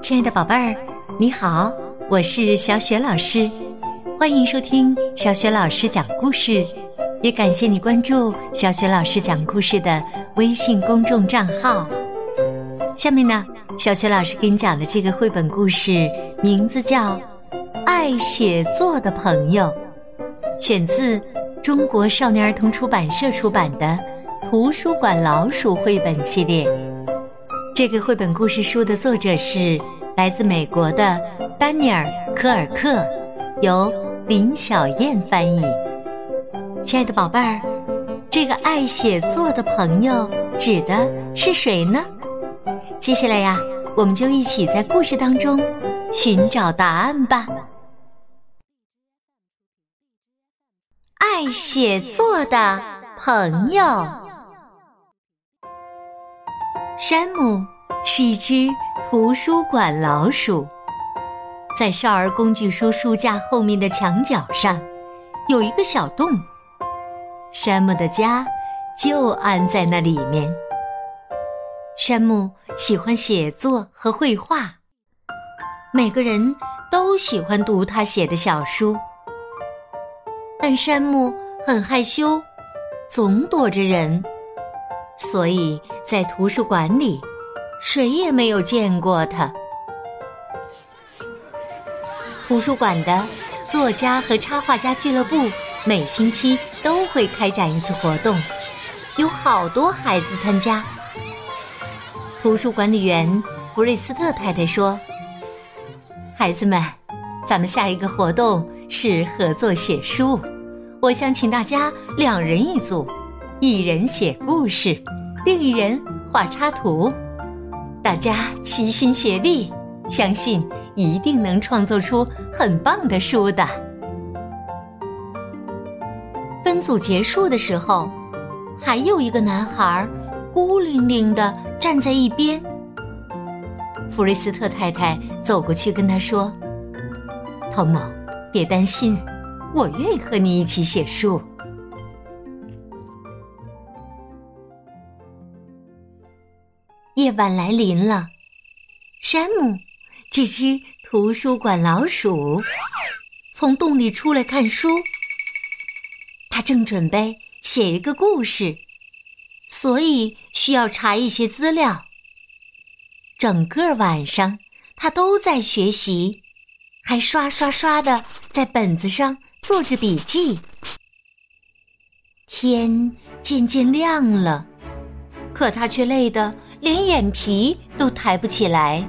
亲爱的宝贝儿，你好，我是小雪老师，欢迎收听小雪老师讲故事，也感谢你关注小雪老师讲故事的微信公众账号。下面呢，小雪老师给你讲的这个绘本故事名字叫《爱写作的朋友》，选自中国少年儿童出版社出版的《图书馆老鼠》绘本系列。这个绘本故事书的作者是来自美国的丹尼尔·科尔克，由林小燕翻译。亲爱的宝贝儿，这个爱写作的朋友指的是谁呢？接下来呀，我们就一起在故事当中寻找答案吧。爱写作的朋友。山姆是一只图书馆老鼠，在少儿工具书书架后面的墙角上有一个小洞，山姆的家就安在那里面。山姆喜欢写作和绘画，每个人都喜欢读他写的小书，但山姆很害羞，总躲着人。所以在图书馆里，谁也没有见过他。图书馆的作家和插画家俱乐部每星期都会开展一次活动，有好多孩子参加。图书管理员弗瑞斯特太太说：“孩子们，咱们下一个活动是合作写书，我想请大家两人一组。”一人写故事，另一人画插图，大家齐心协力，相信一定能创作出很棒的书的。分组结束的时候，还有一个男孩孤零零的站在一边。弗瑞斯特太太走过去跟他说：“汤姆，别担心，我愿意和你一起写书。”夜晚来临了，山姆这只图书馆老鼠从洞里出来看书。他正准备写一个故事，所以需要查一些资料。整个晚上，他都在学习，还刷刷刷的在本子上做着笔记。天渐渐亮了，可他却累得。连眼皮都抬不起来，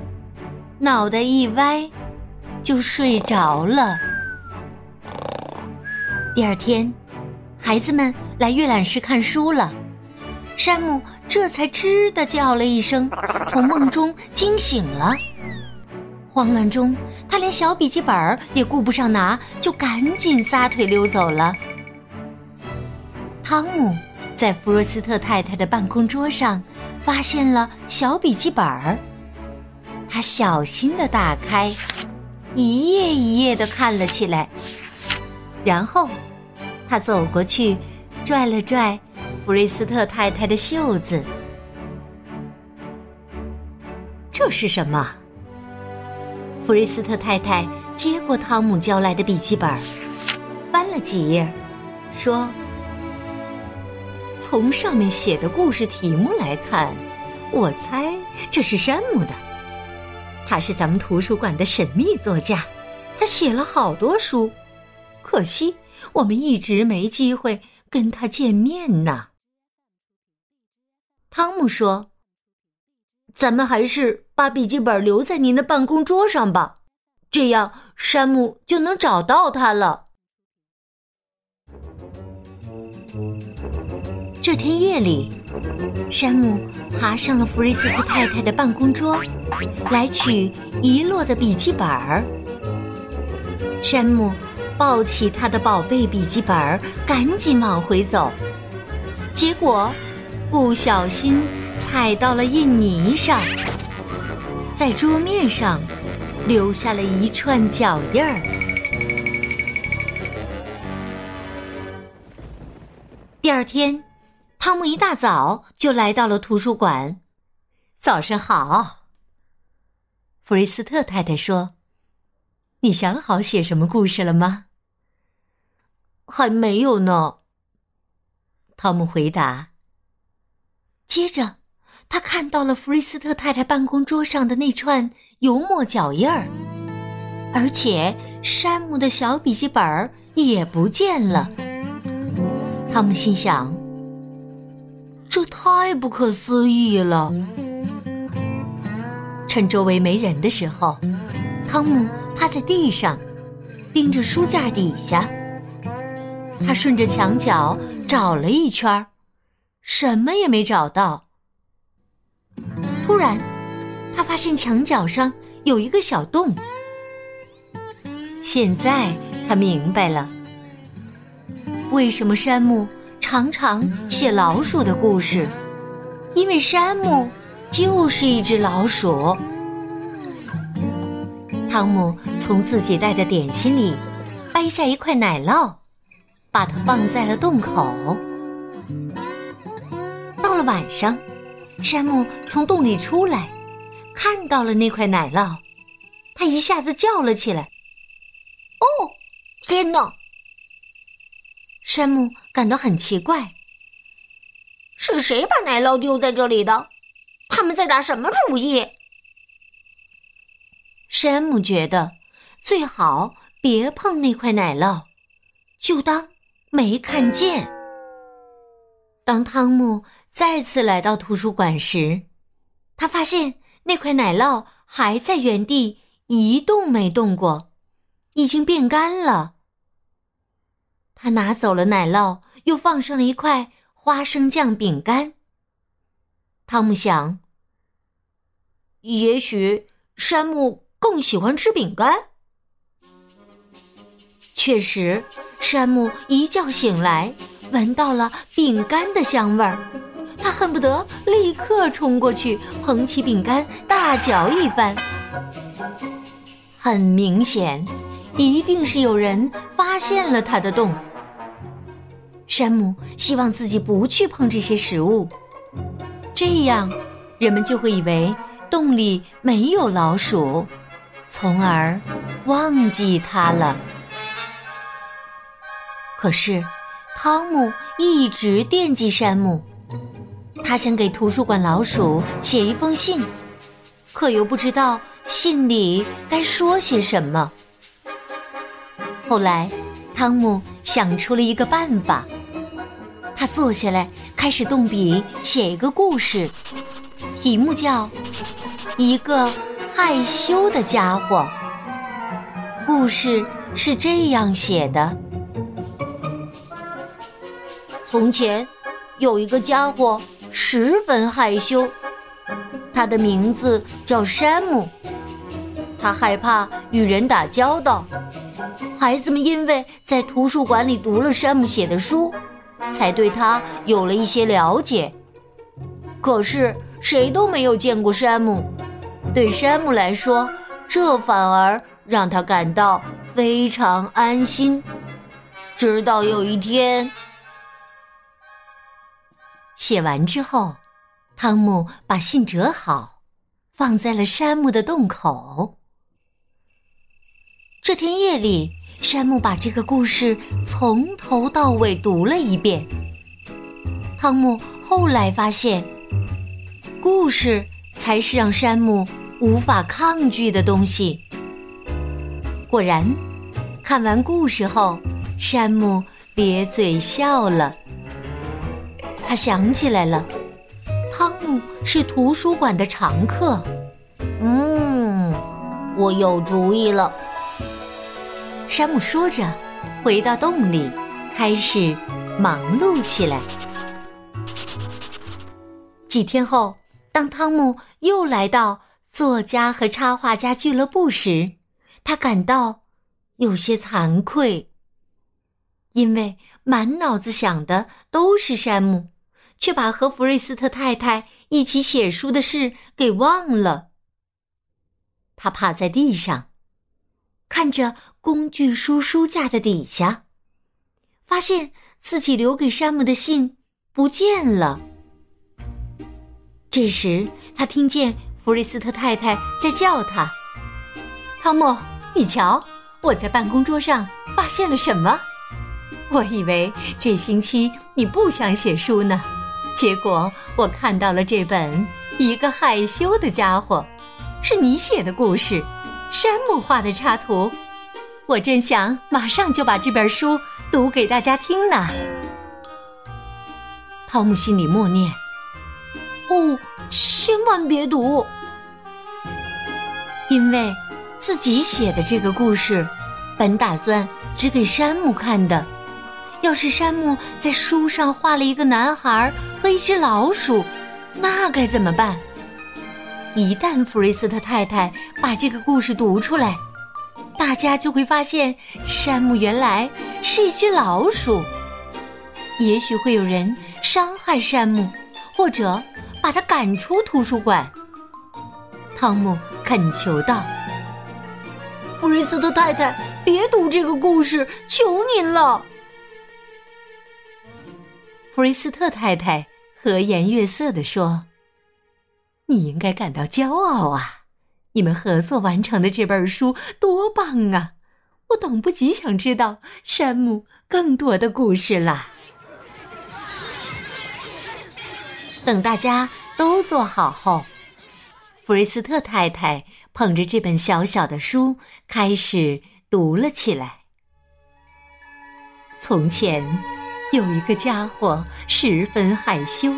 脑袋一歪，就睡着了。第二天，孩子们来阅览室看书了，山姆这才吱的叫了一声，从梦中惊醒了。慌乱中，他连小笔记本也顾不上拿，就赶紧撒腿溜走了。汤姆。在弗罗斯特太太的办公桌上，发现了小笔记本儿。他小心的打开，一页一页的看了起来。然后，他走过去，拽了拽弗瑞斯特太太的袖子。这是什么？弗瑞斯特太太接过汤姆交来的笔记本，翻了几页，说。从上面写的故事题目来看，我猜这是山姆的。他是咱们图书馆的神秘作家，他写了好多书，可惜我们一直没机会跟他见面呢。汤姆说：“咱们还是把笔记本留在您的办公桌上吧，这样山姆就能找到他了。”这天夜里，山姆爬上了弗瑞斯特太太的办公桌，来取遗落的笔记本儿。山姆抱起他的宝贝笔记本儿，赶紧往回走，结果不小心踩到了印泥上，在桌面上留下了一串脚印儿。第二天。汤姆一大早就来到了图书馆。早上好，弗瑞斯特太太说：“你想好写什么故事了吗？”“还没有呢。”汤姆回答。接着，他看到了弗瑞斯特太太办公桌上的那串油墨脚印儿，而且山姆的小笔记本儿也不见了。汤姆心想：“这太不可思议了。”趁周围没人的时候，汤姆趴在地上，盯着书架底下。他顺着墙角找了一圈，什么也没找到。突然，他发现墙角上有一个小洞。现在他明白了，为什么山姆常常写老鼠的故事，因为山姆。就是一只老鼠。汤姆从自己带的点心里掰下一块奶酪，把它放在了洞口。到了晚上，山姆从洞里出来，看到了那块奶酪，他一下子叫了起来：“哦，天哪！”山姆感到很奇怪，是谁把奶酪丢在这里的？他们在打什么主意？山姆觉得最好别碰那块奶酪，就当没看见。当汤姆再次来到图书馆时，他发现那块奶酪还在原地一动没动过，已经变干了。他拿走了奶酪，又放上了一块花生酱饼干。汤姆想。也许山姆更喜欢吃饼干。确实，山姆一觉醒来，闻到了饼干的香味儿，他恨不得立刻冲过去捧起饼干大嚼一番。很明显，一定是有人发现了他的洞。山姆希望自己不去碰这些食物，这样人们就会以为。洞里没有老鼠，从而忘记它了。可是，汤姆一直惦记山姆，他想给图书馆老鼠写一封信，可又不知道信里该说些什么。后来，汤姆想出了一个办法，他坐下来开始动笔写一个故事，题目叫。一个害羞的家伙。故事是这样写的：从前有一个家伙十分害羞，他的名字叫山姆。他害怕与人打交道。孩子们因为在图书馆里读了山姆写的书，才对他有了一些了解。可是谁都没有见过山姆。对山姆来说，这反而让他感到非常安心。直到有一天，写完之后，汤姆把信折好，放在了山姆的洞口。这天夜里，山姆把这个故事从头到尾读了一遍。汤姆后来发现，故事才是让山姆。无法抗拒的东西。果然，看完故事后，山姆咧嘴笑了。他想起来了，汤姆是图书馆的常客。嗯，我有主意了。山姆说着，回到洞里，开始忙碌起来。几天后，当汤姆又来到。作家和插画家俱乐部时，他感到有些惭愧，因为满脑子想的都是山姆，却把和弗瑞斯特太太一起写书的事给忘了。他趴在地上，看着工具书书架的底下，发现自己留给山姆的信不见了。这时，他听见。弗瑞斯特太太在叫他：“汤姆，你瞧，我在办公桌上发现了什么？我以为这星期你不想写书呢，结果我看到了这本《一个害羞的家伙》，是你写的故事，山姆画的插图。我真想马上就把这本书读给大家听呢。汤姆心里默念：“哦，千万别读，因为自己写的这个故事，本打算只给山姆看的。要是山姆在书上画了一个男孩和一只老鼠，那该怎么办？一旦弗瑞斯特太太把这个故事读出来，大家就会发现山姆原来是一只老鼠。”也许会有人伤害山姆，或者把他赶出图书馆。汤姆恳求道：“弗瑞斯特太太，别读这个故事，求您了。”弗瑞斯特太太和颜悦色地说：“你应该感到骄傲啊！你们合作完成的这本书多棒啊！我等不及想知道山姆更多的故事了。”等大家都坐好后，弗瑞斯特太太捧着这本小小的书开始读了起来。从前有一个家伙十分害羞，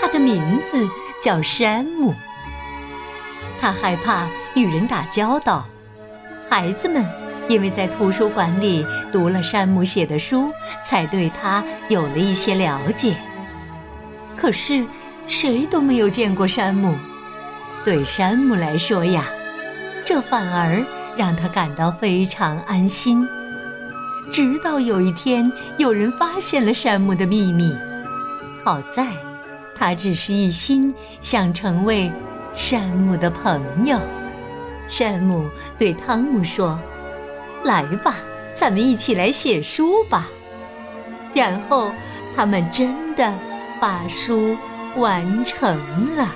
他的名字叫山姆。他害怕与人打交道，孩子们因为在图书馆里读了山姆写的书，才对他有了一些了解。可是，谁都没有见过山姆。对山姆来说呀，这反而让他感到非常安心。直到有一天，有人发现了山姆的秘密。好在，他只是一心想成为山姆的朋友。山姆对汤姆说：“来吧，咱们一起来写书吧。”然后，他们真的。把书完成了。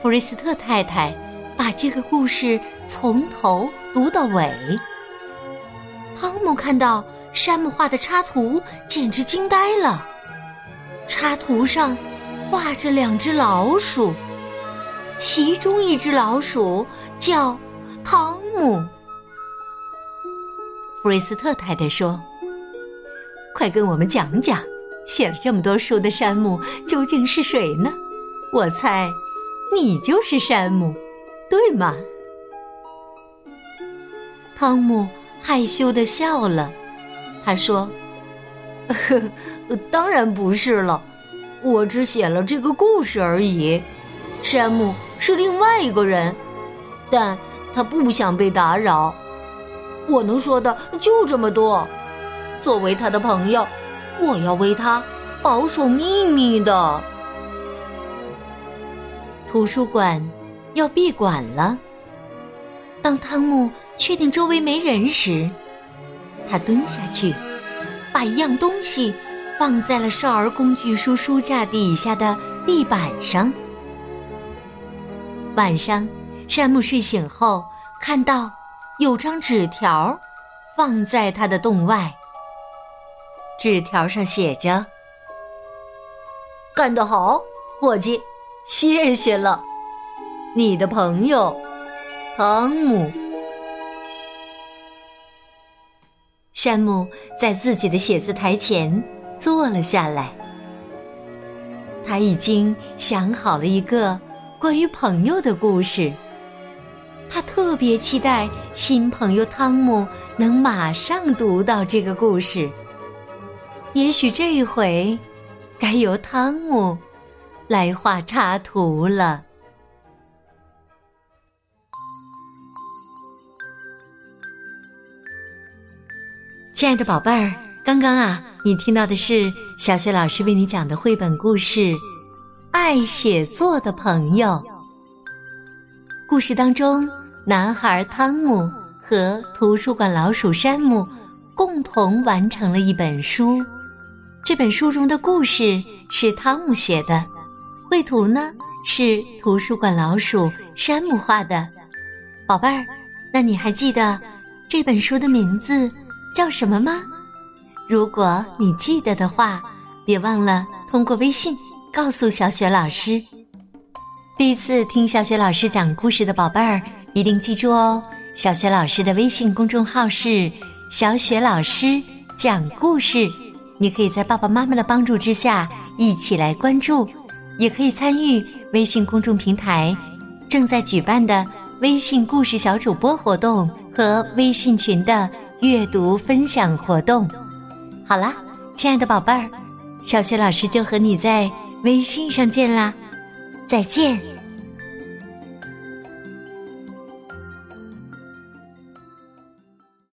弗瑞斯特太太把这个故事从头读到尾。汤姆看到山姆画的插图，简直惊呆了。插图上画着两只老鼠，其中一只老鼠叫汤姆。弗瑞斯特太太说。快跟我们讲讲，写了这么多书的山姆究竟是谁呢？我猜，你就是山姆，对吗？汤姆害羞的笑了，他说：“，当然不是了，我只写了这个故事而已。山姆是另外一个人，但他不想被打扰。我能说的就这么多。”作为他的朋友，我要为他保守秘密的。图书馆要闭馆了。当汤姆确定周围没人时，他蹲下去，把一样东西放在了少儿工具书书架底下的地板上。晚上，山姆睡醒后，看到有张纸条放在他的洞外。纸条上写着：“干得好，伙计，谢谢了，你的朋友，汤姆。”山姆在自己的写字台前坐了下来，他已经想好了一个关于朋友的故事。他特别期待新朋友汤姆能马上读到这个故事。也许这一回，该由汤姆来画插图了。亲爱的宝贝儿，刚刚啊，你听到的是小雪老师为你讲的绘本故事《爱写作的朋友》。故事当中，男孩汤姆和图书馆老鼠山姆共同完成了一本书。这本书中的故事是汤姆写的，绘图呢是图书馆老鼠山姆画的。宝贝儿，那你还记得这本书的名字叫什么吗？如果你记得的话，别忘了通过微信告诉小雪老师。第一次听小雪老师讲故事的宝贝儿，一定记住哦。小雪老师的微信公众号是“小雪老师讲故事”，你可以在爸爸妈妈的帮助之下一起来关注，也可以参与微信公众平台正在举办的微信故事小主播活动和微信群的阅读分享活动。好啦，亲爱的宝贝儿，小雪老师就和你在微信上见啦，再见。